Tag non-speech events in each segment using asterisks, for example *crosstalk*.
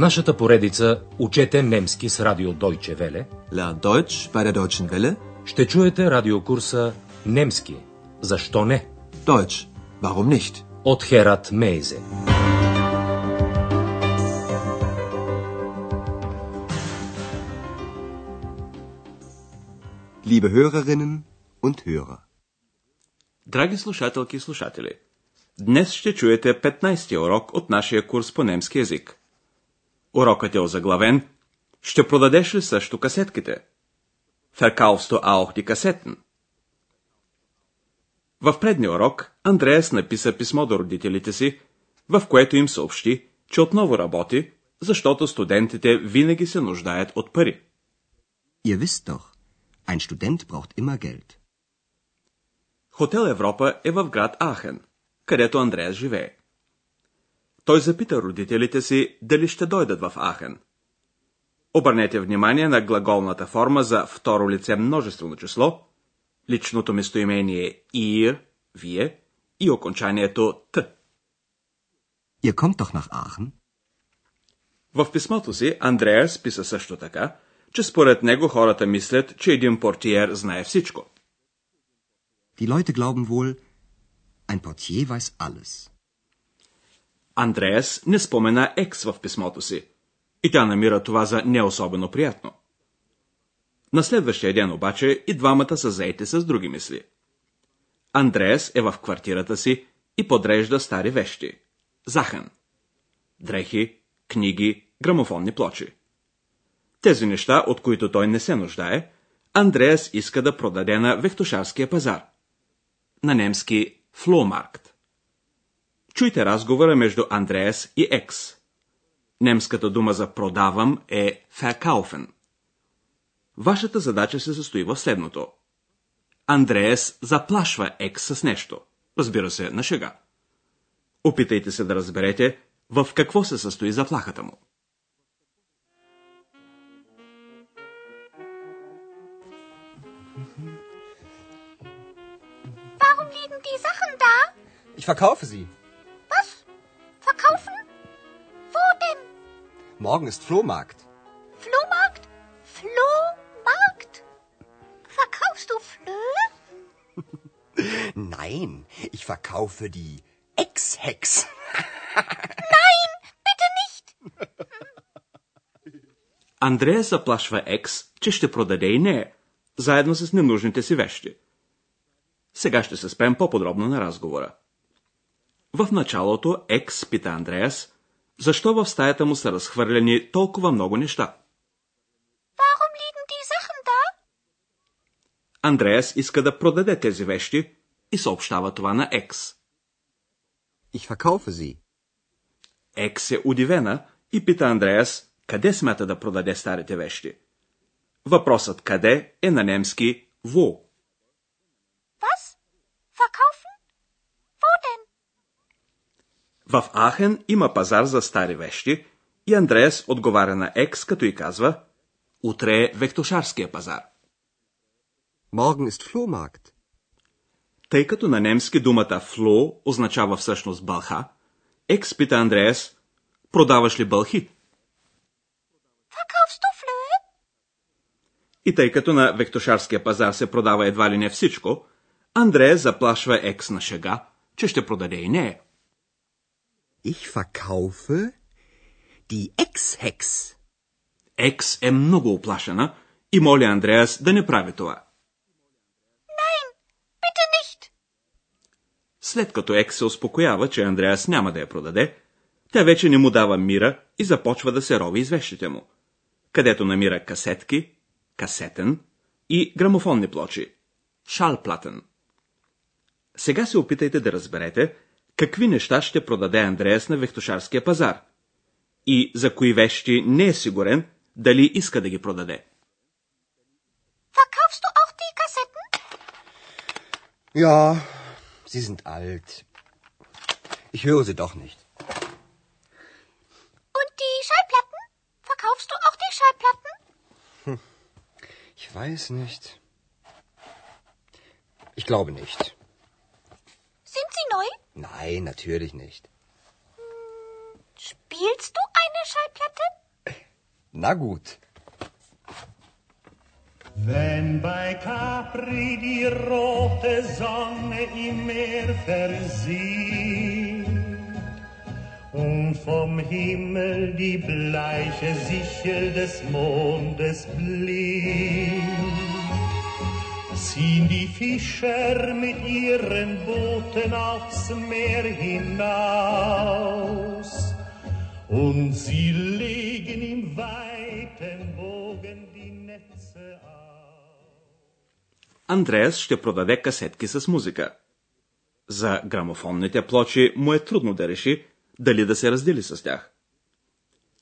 нашата поредица Учете немски с радио Deutsche Welle Lern Deutsch bei der Deutschen Welle. ще чуете радиокурса Немски. Защо не? Deutsch. Warum nicht? От Херат Мейзе. Liebe Hörerinnen und Hörer. Драги слушателки и слушатели, днес ще чуете 15-ти урок от нашия курс по немски язик. Урокът е озаглавен Ще продадеш ли също касетките? Verkaufst du auch die Kassetten? В предния урок Андреас написа писмо до родителите си, в което им съобщи, че отново работи, защото студентите винаги се нуждаят от пари. Ihr wisst doch, ein Student braucht immer Geld. Хотел Европа е в град Ахен, където Андреас живее. Той запита родителите си дали ще дойдат в Ахен. Обърнете внимание на глаголната форма за второ лице множествено число, личното местоимение ihr, вие и окончанието т. Ihr kommt doch nach Aachen? В писмото си Андреас писа също така, че според него хората мислят, че един портиер знае всичко. Die Leute glauben wohl, ein Portier weiß alles. Андреас не спомена екс в писмото си. И тя намира това за не особено приятно. На следващия ден обаче и двамата са заети с други мисли. Андреас е в квартирата си и подрежда стари вещи. Захен. Дрехи, книги, грамофонни плочи. Тези неща, от които той не се нуждае, Андреас иска да продаде на вехтошарския пазар. На немски Фломаркт. Чуйте разговора между Андреас и Екс. Немската дума за продавам е verkaufen. Вашата задача се състои в следното. Андреас заплашва Екс с нещо. Разбира се, на шега. Опитайте се да разберете в какво се състои заплахата му. Warum liegen die Sachen da? Ich verkaufe sie. Morgen ist Flohmarkt. Flohmarkt? Flohmarkt? Verkaufst du Flöhe? *laughs* Nein, ich verkaufe die Ex-Hex. *laughs* Nein, bitte nicht. Андрея заплашва Екс, че ще продаде и нея, заедно с ненужните си вещи. Сега ще се спем по-подробно на разговора. В началото Екс пита Андреас, защо в стаята му са разхвърляни толкова много неща. Warum liegen die Sachen da? Андреас иска да продаде тези вещи и съобщава това на Екс. Ich verkaufe sie. Екс е удивена и пита Андреас, къде смята да продаде старите вещи. Въпросът къде е на немски «во». Was? Verkaufen? В Ахен има пазар за стари вещи и Андреас отговаря на Екс, като и казва Утре е вектошарския пазар. Morgen ist Flohmarkt. Тъй като на немски думата фло означава всъщност бълха, Екс пита Андреас Продаваш ли бълхи? И тъй като на вектошарския пазар се продава едва ли не всичко, Андреас заплашва Екс на шега, че ще продаде и нея. Ich verkaufe die Ex-Hex. Екс е много оплашена и моли Андреас да не прави това. Nein, bitte nicht. След като Екс се успокоява, че Андреас няма да я продаде, тя вече не му дава мира и започва да се рови из вещите му, където намира касетки, касетен и грамофонни плочи, шалплатен. Сега се опитайте да разберете какви неща ще продаде Андреас на вехтошарския пазар и за кои вещи не е сигурен дали иска да ги продаде. Verkaufst du auch die Kassetten? Ja, sie sind alt. Ich höre sie doch nicht. Und die Schallplatten? Verkaufst du auch die Schallplatten? Ich weiß nicht. Ich glaube nicht. Nein, natürlich nicht. Spielst du eine Schallplatte? Na gut. Wenn bei Capri die rote Sonne im Meer versieht und vom Himmel die bleiche Sichel des Mondes blinkt, ziehen die Fischer mit ihren Booten aufs Meer hinaus und sie legen im weiten Bogen die Netze aus. Андреас ще продаде касетки с музика. За грамофонните плочи му е трудно да реши дали да се раздели с тях.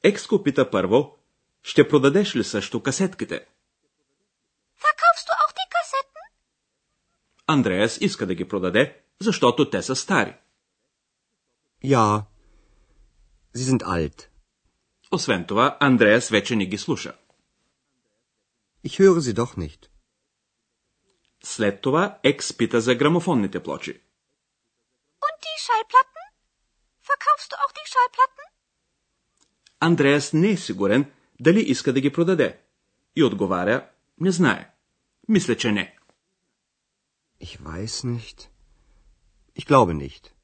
Екс го пита първо, ще продадеш ли също касетките? Андреас иска да ги продаде, защото те са стари. Ja. Sie sind alt. Освен това, Андреас вече не ги слуша. Ich höre sie doch nicht. След това Екс пита за грамофонните плочи. Und die Schallplatten? Verkaufst du auch die Schallplatten? Андреас не е сигурен дали иска да ги продаде. И отговаря, не знае. Мисля, че не. Ich weiß nicht. Ich glaube nicht.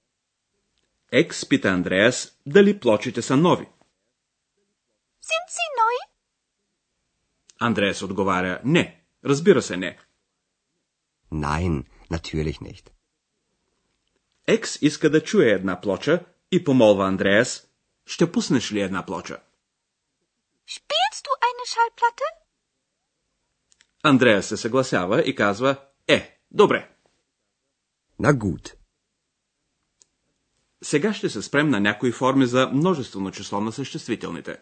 Екс пита Андреас дали плочите са нови. Sind sie neu? Андреас отговаря, не. Разбира се, не. Nein, natürlich nicht. Екс иска да чуе една плоча и помолва Андреас, ще пуснеш ли една плоча? Spielst du eine Schallplatte? Андреас се съгласява и казва, е, добре. Na gut. Сега ще се спрем на някои форми за множествено число на съществителните.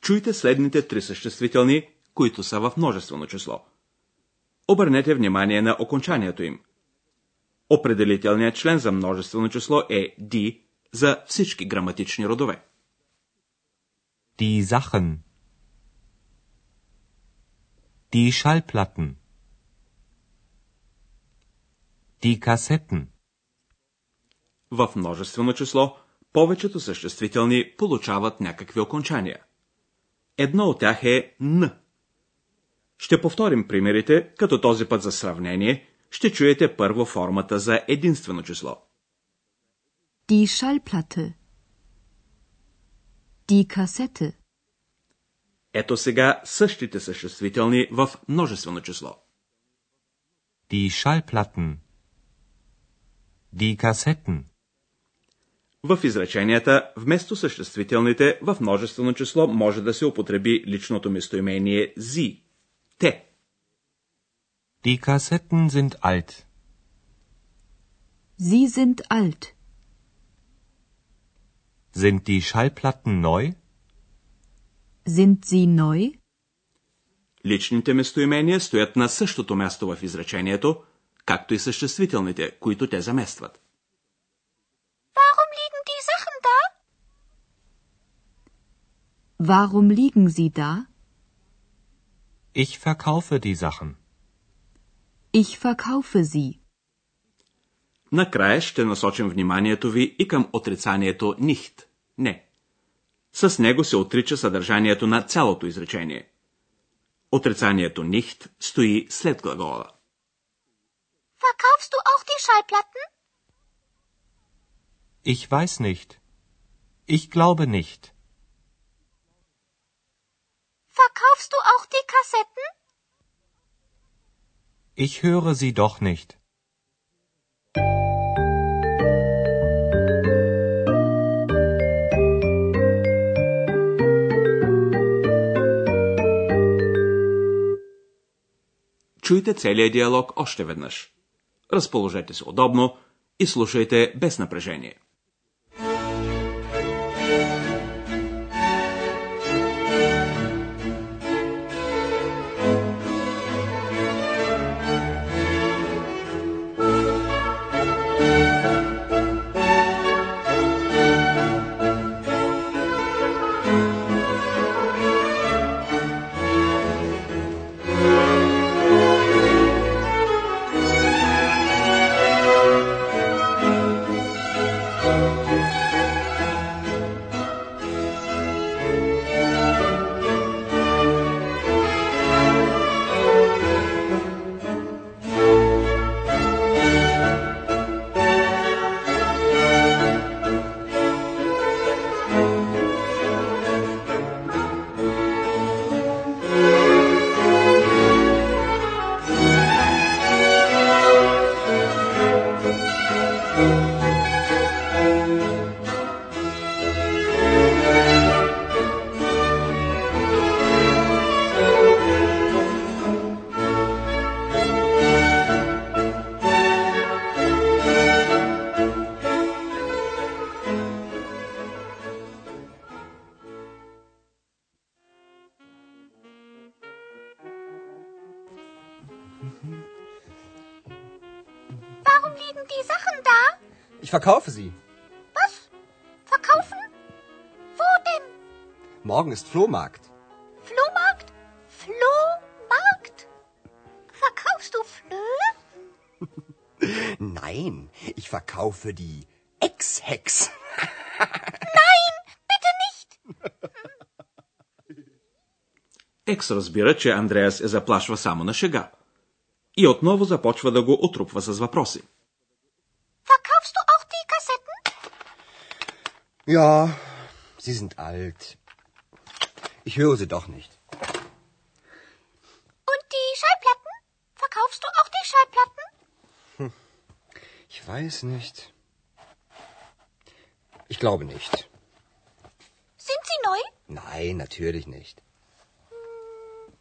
Чуйте следните три съществителни, които са в множествено число. Обърнете внимание на окончанието им. Определителният член за множествено число е D за всички граматични родове. Die Sachen. Die Schallplatten. Die Kassetten. В множествено число повечето съществителни получават някакви окончания. Едно от тях е Н. Ще повторим примерите, като този път за сравнение ще чуете първо формата за единствено число. Die Schallplatte. Die Kassette. Ето сега същите съществителни в множествено число. Die Schallplatten. Die Kassetten. В изреченията, вместо съществителните, в множествено число може да се употреби личното местоимение зи. Те. Die Kassetten sind alt. Sie sind alt. Sind die Schallplatten neu? Sind sie neu? Lичните местоимения стоят на същото място в изречението, както и съществителните, които те заместват. Warum liegen die Sachen da? Warum liegen sie da? Ich verkaufe die Sachen. Ich verkaufe sie. Накрая ще насочим вниманието ви и към отрицанието nicht. Не. С него се отрича съдържанието на цялото изречение. Отрицанието nicht стои след глагола. Verkaufst du auch die Schallplatten? Ich weiß nicht. Ich glaube nicht. Verkaufst du auch die Kassetten? Ich höre sie doch nicht. Чуйте целият диалог още веднъж. Разположете се удобно и слушайте без напрежение. liegen die Sachen da? Ich verkaufe sie. Was? Verkaufen? Wo denn? Morgen ist Flohmarkt. Flohmarkt? Flohmarkt? Verkaufst du Flöhe? *laughs* Nein, ich verkaufe die Ex-Hex. *laughs* Nein, bitte nicht. Екс разбира, че Андреас е заплашва само на шега. И отново започва да го отрупва с въпроси. Ja, sie sind alt. Ich höre sie doch nicht. Und die Schallplatten? Verkaufst du auch die Schallplatten? Ich weiß nicht. Ich glaube nicht. Sind sie neu? Nein, natürlich nicht.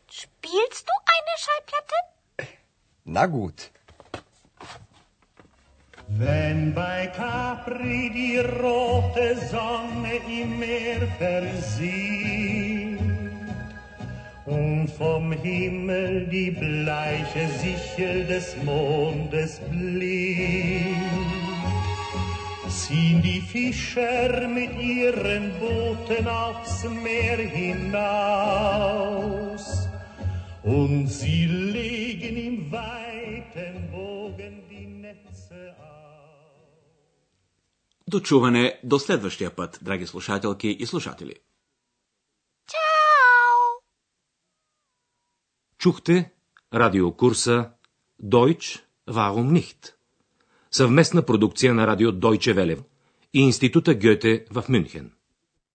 Spielst du eine Schallplatte? Na gut. Wenn bei Capri die rote Sonne im Meer versieht und vom Himmel die bleiche Sichel des Mondes blinkt, ziehen die Fischer mit ihren Booten aufs Meer hinaus und sie legen aus. Дочуване до следващия път, драги слушателки и слушатели. Ciao. Чухте радиокурса Deutsch Warum nicht? Съвместна продукция на радио Deutsche Welle и Института Гьоте в Мюнхен.